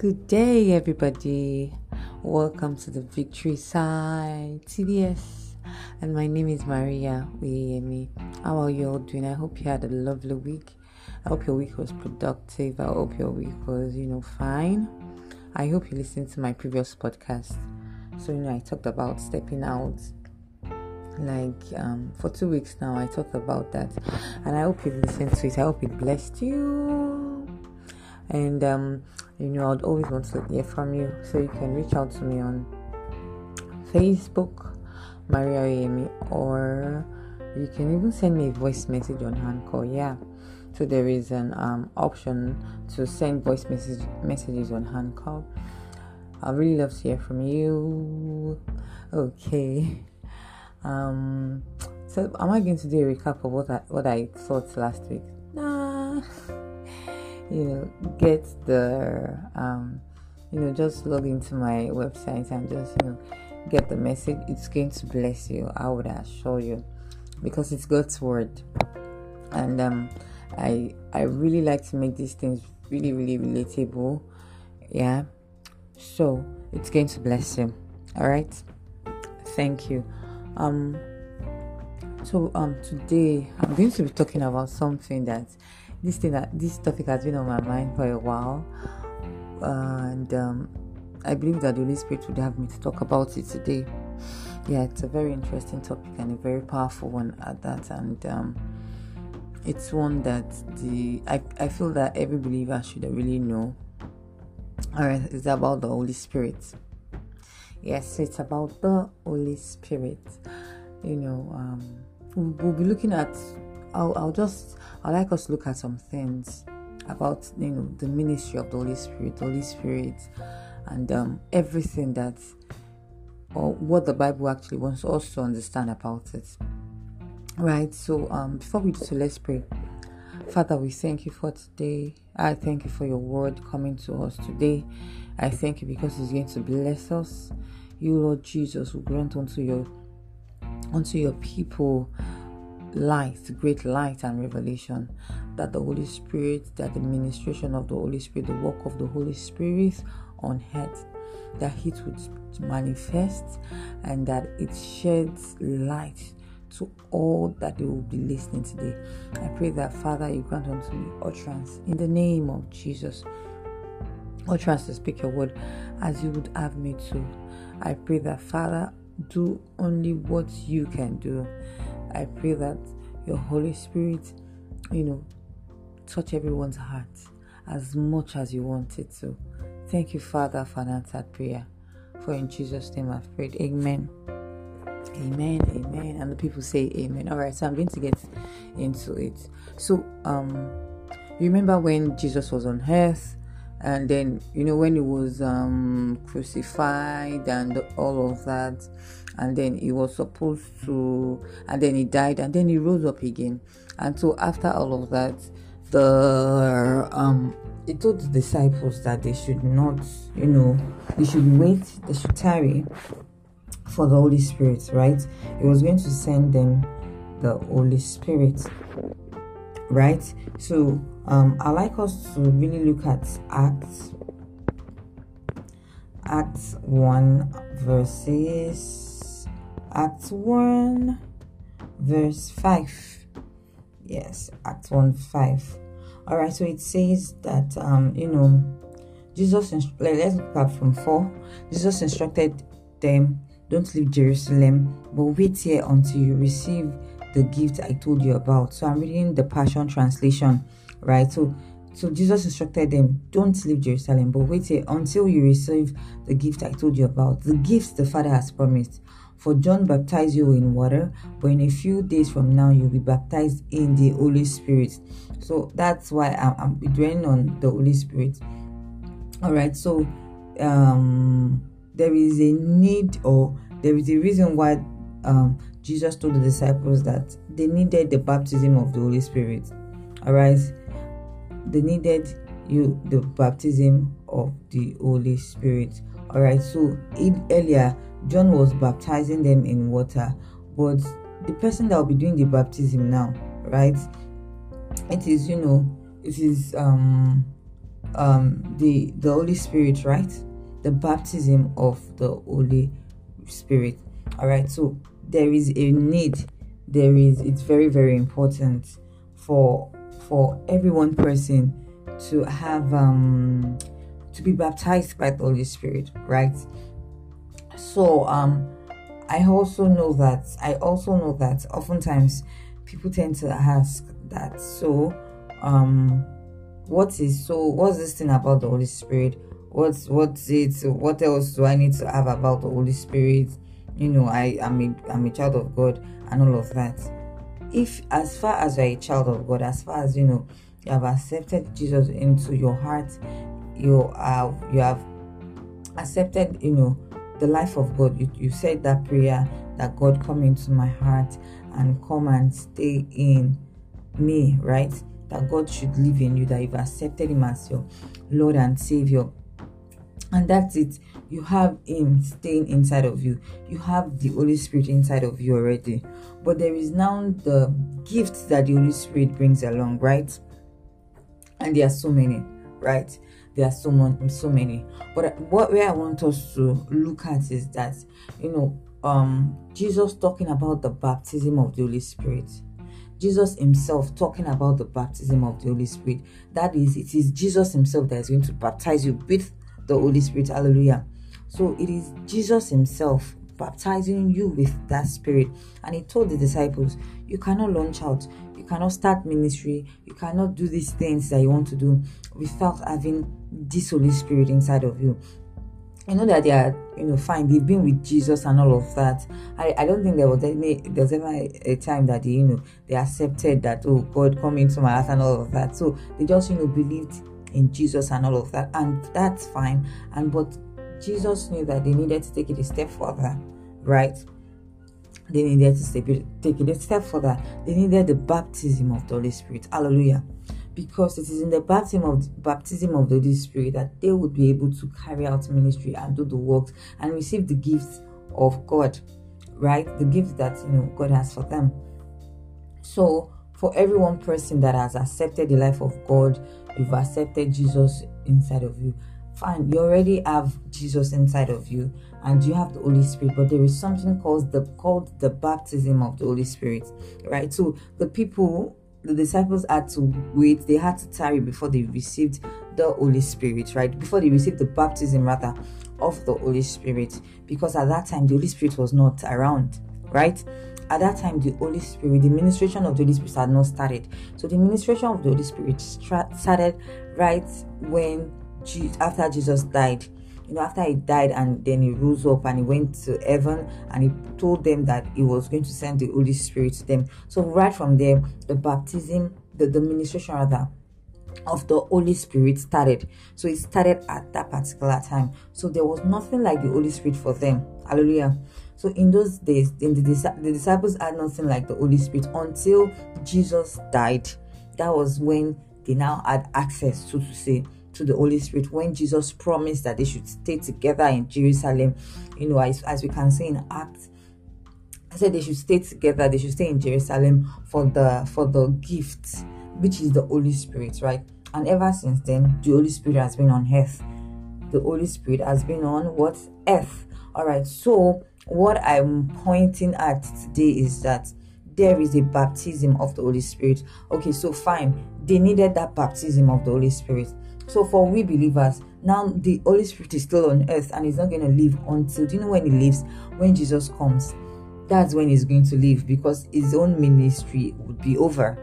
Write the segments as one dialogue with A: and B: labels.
A: Good day, everybody. Welcome to the Victory Side TDS. And my name is Maria Uyemi. How are you all doing? I hope you had a lovely week. I hope your week was productive. I hope your week was, you know, fine. I hope you listened to my previous podcast. So, you know, I talked about stepping out. Like um, for two weeks now, I talked about that, and I hope you've listened to it. I hope it blessed you. And um, you know, I'd always want to hear from you. So you can reach out to me on Facebook, Maria Amy, or you can even send me a voice message on Anchor. Yeah. So there is an um, option to send voice message messages on Anchor. I really love to hear from you. Okay. Um. So am I going to do a recap of what I what I thought last week? Nah you know, get the, um, you know, just log into my website and just, you know, get the message. It's going to bless you. I would assure you, because it's God's word, and um, I I really like to make these things really really relatable. Yeah, so it's going to bless you. All right. Thank you. Um. So um today I'm going to be talking about something that this thing this topic has been on my mind for a while, and um, I believe that the Holy Spirit would have me to talk about it today. Yeah, it's a very interesting topic and a very powerful one at that, and um, it's one that the I, I feel that every believer should really know. Alright, it's about the Holy Spirit. Yes, it's about the Holy Spirit. You know, um, we'll be looking at I'll, I'll just I'd like us to look at some things about you know the ministry of the Holy Spirit, the Holy Spirit, and um, everything that or what the Bible actually wants us to understand about it. Right. So um, before we do so, let's pray. Father, we thank you for today. I thank you for your word coming to us today. I thank you because it's going to bless us. You, Lord Jesus, will grant unto your unto your people light, great light and revelation that the Holy Spirit, that the ministration of the Holy Spirit, the work of the Holy Spirit on earth, that it would manifest and that it sheds light to all that they will be listening today. I pray that Father, you grant unto me utterance in the name of Jesus. Utterance to speak your word as you would have me to. I pray that Father, do only what you can do I pray that your Holy Spirit, you know, touch everyone's heart as much as you want it to. Thank you, Father, for an answered prayer. For in Jesus' name I've prayed. Amen. Amen. Amen. And the people say amen. All right, so I'm going to get into it. So, um, you remember when Jesus was on earth? and then you know when he was um, crucified and all of that and then he was supposed to and then he died and then he rose up again. And so after all of that the um he told the disciples that they should not you know they should wait they should tarry for the holy spirit right? He was going to send them the holy spirit right? So um, I like us to really look at Acts, Acts 1 verses, Acts 1 verse 5. Yes, Acts 1 5. All right, so it says that, um, you know, Jesus, let's look from 4. Jesus instructed them, don't leave Jerusalem, but wait here until you receive the gift I told you about. So I'm reading the Passion Translation right? So so Jesus instructed them, don't leave Jerusalem, but wait here until you receive the gift I told you about, the gifts the Father has promised. For John baptized you in water, but in a few days from now you'll be baptized in the Holy Spirit. So that's why I'm, I'm dwelling on the Holy Spirit. All right, so um, there is a need or there is a reason why um, Jesus told the disciples that they needed the baptism of the Holy Spirit. All right, they needed you the baptism of the Holy Spirit. All right, so in, earlier John was baptizing them in water, but the person that will be doing the baptism now, right? It is you know, it is um um the the Holy Spirit, right? The baptism of the Holy Spirit. All right. So there is a need. There is. It's very very important for for every one person to have um to be baptized by the Holy Spirit, right? So um I also know that I also know that oftentimes people tend to ask that so um what is so what's this thing about the Holy Spirit? What's what's it? What else do I need to have about the Holy Spirit? You know, I am a I'm a child of God and all of that. If as far as you're a child of God, as far as you know, you have accepted Jesus into your heart, you have you have accepted, you know, the life of God. You, you said that prayer that God come into my heart and come and stay in me, right? That God should live in you, that you've accepted Him as your Lord and Savior. And that's it. You have Him staying inside of you. You have the Holy Spirit inside of you already. But there is now the gift that the Holy Spirit brings along, right? And there are so many, right? There are so many, so many. But what where I want us to look at is that you know, um, Jesus talking about the baptism of the Holy Spirit. Jesus Himself talking about the baptism of the Holy Spirit. That is, it is Jesus Himself that is going to baptize you with the Holy Spirit. Hallelujah. So it is Jesus Himself baptizing you with that Spirit. And He told the disciples, You cannot launch out, you cannot start ministry, you cannot do these things that you want to do without having this Holy Spirit inside of you. I know that they are, you know, fine. They've been with Jesus and all of that. I, I don't think there was any there was ever a, time that they, you know, they accepted that oh God come into my heart and all of that. So they just, you know, believed in Jesus and all of that, and that's fine. And but Jesus knew that they needed to take it a step further, right? They needed to take it a step further. They needed the baptism of the Holy Spirit. Hallelujah because it is in the baptism of baptism of the Holy Spirit that they would be able to carry out ministry and do the works and receive the gifts of God, right? The gifts that you know God has for them. So for every one person that has accepted the life of God, you've accepted Jesus inside of you. Fine, you already have Jesus inside of you, and you have the Holy Spirit, but there is something called the called the baptism of the Holy Spirit, right? So the people the disciples had to wait, they had to tarry before they received the Holy Spirit, right? Before they received the baptism, rather, of the Holy Spirit, because at that time the Holy Spirit was not around, right? At that time, the Holy Spirit, the ministration of the Holy Spirit had not started. So the ministration of the Holy Spirit started right when after Jesus died you know, after he died and then he rose up and he went to heaven and he told them that he was going to send the Holy Spirit to them. So right from there, the baptism, the, the ministration rather, of the Holy Spirit started. So it started at that particular time. So there was nothing like the Holy Spirit for them. Hallelujah. So in those days, in the, the disciples had nothing like the Holy Spirit until Jesus died. That was when they now had access, so to say, to the Holy Spirit when Jesus promised that they should stay together in Jerusalem. You know, as, as we can see in Acts, I said they should stay together, they should stay in Jerusalem for the for the gift, which is the Holy Spirit, right? And ever since then, the Holy Spirit has been on earth. The Holy Spirit has been on what earth. All right. So what I'm pointing at today is that there is a baptism of the Holy Spirit. Okay, so fine. They needed that baptism of the Holy Spirit. So for we believers, now the Holy Spirit is still on earth and he's not going to leave until do you know when he leaves? When Jesus comes. That's when he's going to leave because his own ministry would be over.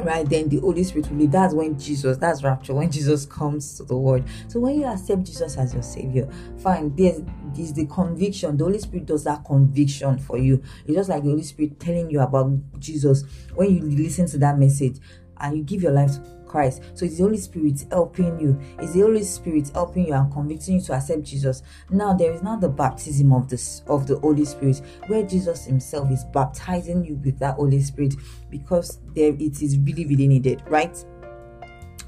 A: Right then, the Holy Spirit will leave. That's when Jesus, that's rapture, when Jesus comes to the world. So, when you accept Jesus as your Savior, fine, there's, there's the conviction. The Holy Spirit does that conviction for you. It's just like the Holy Spirit telling you about Jesus. When you listen to that message and you give your life Christ. So it's the Holy Spirit helping you. It's the Holy Spirit helping you and convicting you to accept Jesus. Now there is now the baptism of this of the Holy Spirit, where Jesus Himself is baptizing you with that Holy Spirit because there it is really, really needed, right?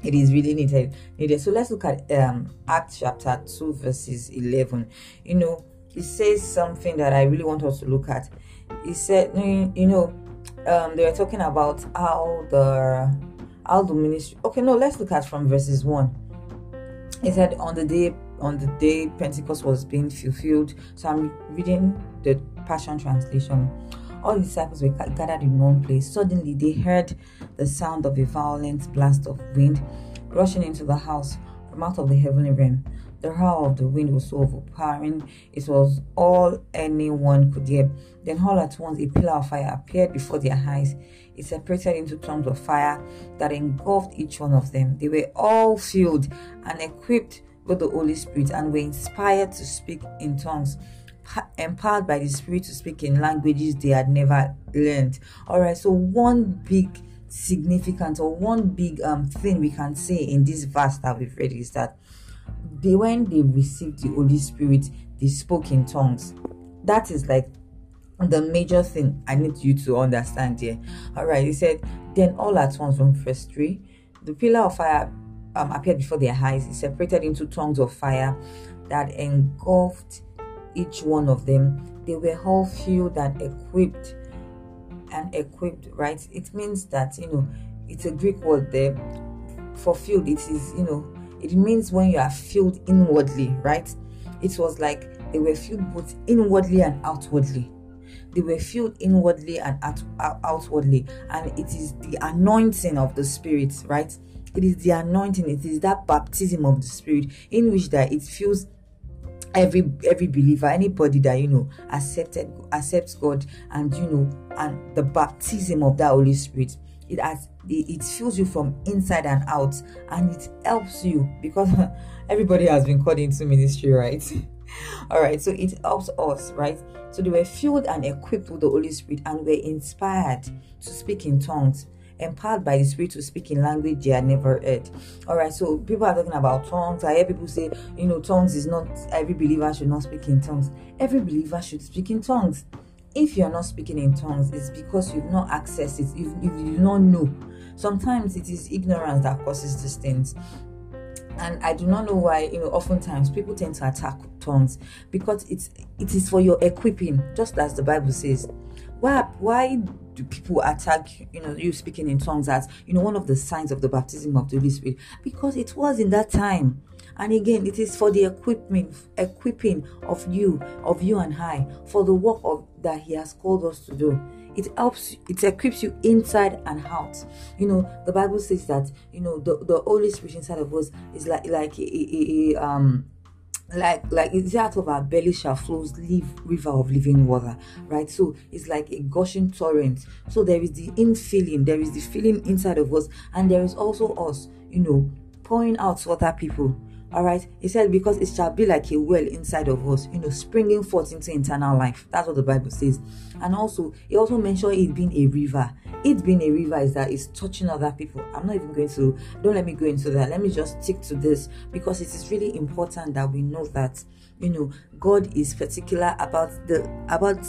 A: It is really needed. Needed. So let's look at um Acts chapter 2, verses 11. You know, it says something that I really want us to look at. He said, you know, um, they were talking about how the how the ministry okay no let's look at from verses 1 he said on the day on the day Pentecost was being fulfilled. So I'm reading the Passion Translation. All the disciples were gathered in one place. Suddenly they heard the sound of a violent blast of wind rushing into the house from out of the heavenly realm. The howl of the wind was so overpowering, it was all anyone could hear. Then, all at once, a pillar of fire appeared before their eyes. It separated into tongues of fire that engulfed each one of them. They were all filled and equipped with the Holy Spirit and were inspired to speak in tongues, empowered by the Spirit to speak in languages they had never learned. All right, so one big significant or one big um thing we can say in this verse that we've read is that they when they received the Holy Spirit, they spoke in tongues. That is like the major thing I need you to understand here. All right, he said, then all at once from verse 3, the pillar of fire um, appeared before their eyes. It separated into tongues of fire that engulfed each one of them. They were all filled and equipped and equipped, right? It means that, you know, it's a Greek word there. For filled, it is, you know, it means when you are filled inwardly, right? It was like they were filled both inwardly and outwardly. They were filled inwardly and out, outwardly, and it is the anointing of the Spirit, right? It is the anointing, it is that baptism of the Spirit in which that it fills every every believer anybody that you know accepted accepts god and you know and the baptism of that holy spirit it has it, it fills you from inside and out and it helps you because everybody has been called into ministry right all right so it helps us right so they were filled and equipped with the holy spirit and were inspired to speak in tongues empowered by the Spirit to speak in language they had never heard. All right, so people are talking about tongues. I hear people say, you know, tongues is not every believer should not speak in tongues. Every believer should speak in tongues. If you're not speaking in tongues, it's because you've not accessed it, if you do not know. Sometimes it is ignorance that causes these things and I do not know why you know oftentimes people tend to attack tongues because it's it is for your equipping just as the Bible says. Why why people attack you know you speaking in tongues as you know one of the signs of the baptism of the Holy Spirit? Because it was in that time. And again it is for the equipment equipping of you of you and I for the work of that he has called us to do. It helps it equips you inside and out. You know the bible says that you know the, the holy spirit inside of us is like like a, a, a um like like it's out of our belly shall flows live river of living water right? So it's like a gushing torrent. So there is the infilling there is the filling inside of us and there is also us you know pouring out to other people all right? He said because it shall be like a well inside of us you know springing forth into eternal life. That's what the bible says. And also he also mentioned it being a river. It being a river is that it's touching other people. I'm not even going to don't let me go into that. Let me just stick to this because it is really important that we know that you know god is particular about the about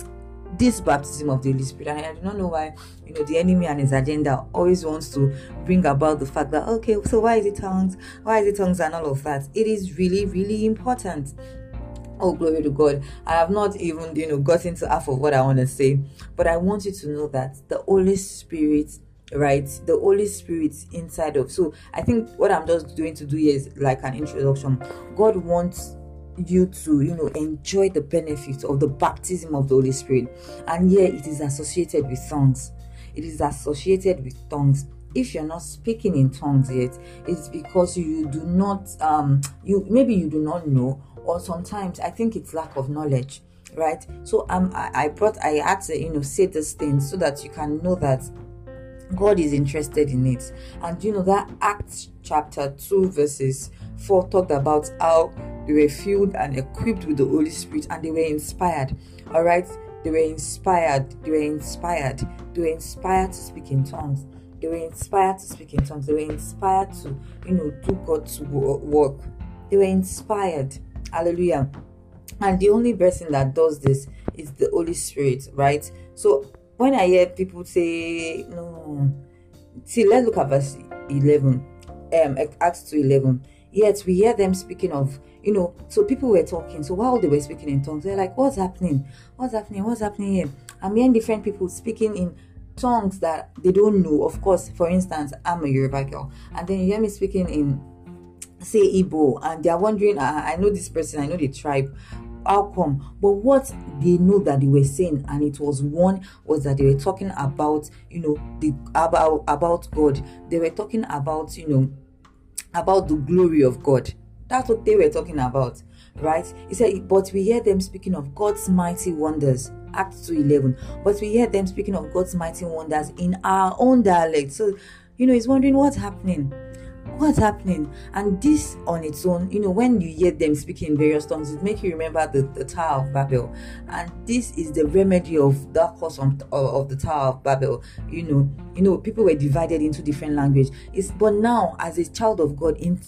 A: this baptism of the Holy Spirit. And I do not know why, you know, the enemy and his agenda always wants to bring about the fact that, okay, so why is it tongues? Why is it tongues and all of that? It is really, really important. Oh, glory to God. I have not even, you know, gotten to half of what I want to say, but I want you to know that the Holy Spirit right the holy spirit inside of so i think what i'm just doing to do is like an introduction god wants you to you know enjoy the benefits of the baptism of the holy spirit. And here it is associated with tongues. It is associated with tongues. If you're not speaking in tongues yet it's because you do not um you maybe you do not know or sometimes i think it's lack of knowledge right? So um i, I brought i had to you know say this thing so that you can know that God is interested in it. And you know that Acts chapter 2, verses 4 talked about how they were filled and equipped with the Holy Spirit and they were inspired. All right, they were inspired, they were inspired, they were inspired to speak in tongues. They were inspired to speak in tongues. They were inspired to, you know, do God's work. They were inspired. Hallelujah. And the only person that does this is the Holy Spirit, right? So when I hear people say, no, see, let's look at verse 11, um, Acts 2 11. Yet we hear them speaking of, you know, so people were talking. So while they were speaking in tongues, they're like, what's happening? What's happening? What's happening here? I'm hearing different people speaking in tongues that they don't know. Of course, for instance, I'm a Yoruba girl, and then you hear me speaking in say Igbo and they are wondering, I, I know this person, I know the tribe. How come? But what they know that they were saying, and it was one was that they were talking about, you know, the about about God. They were talking about, you know, about the glory of God. That's what they were talking about, right? He said, but we hear them speaking of God's mighty wonders. Acts 2 11. But we hear them speaking of God's mighty wonders in our own dialect. So, you know, he's wondering what's happening what's happening? And this on its own you know when you hear them speaking in various tongues it makes you remember the, the tower of babel. And this is the remedy of that cause of, of the tower of babel. You know you know people were divided into different language. It's but now as a child of god in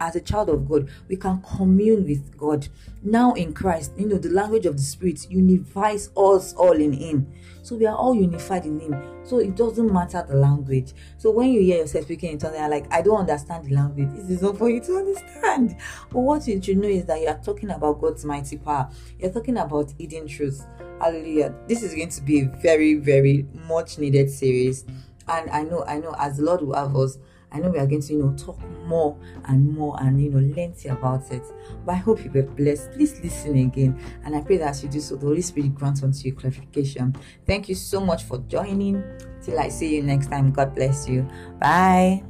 A: as a child of god we can commune with god. Now in christ you know the language of the spirit unifies us all in him. So we are all unified in him so it doesn't matter the language. So when you hear yourself speaking in tongues you're like i don't understand the language. This is not for you to understand. But what you should know is that you are talking about god's mighty power. You're talking about hidden truths. Hallelujah. This is going to be a very very much needed series. And i know i know as the lord will have us I know we are going to, you know, talk more and more and, you know, lengthy about it. But I hope you were blessed. Please listen again. And I pray that as you do so, the Holy Spirit grants unto you clarification. Thank you so much for joining. Till I see you next time. God bless you. Bye.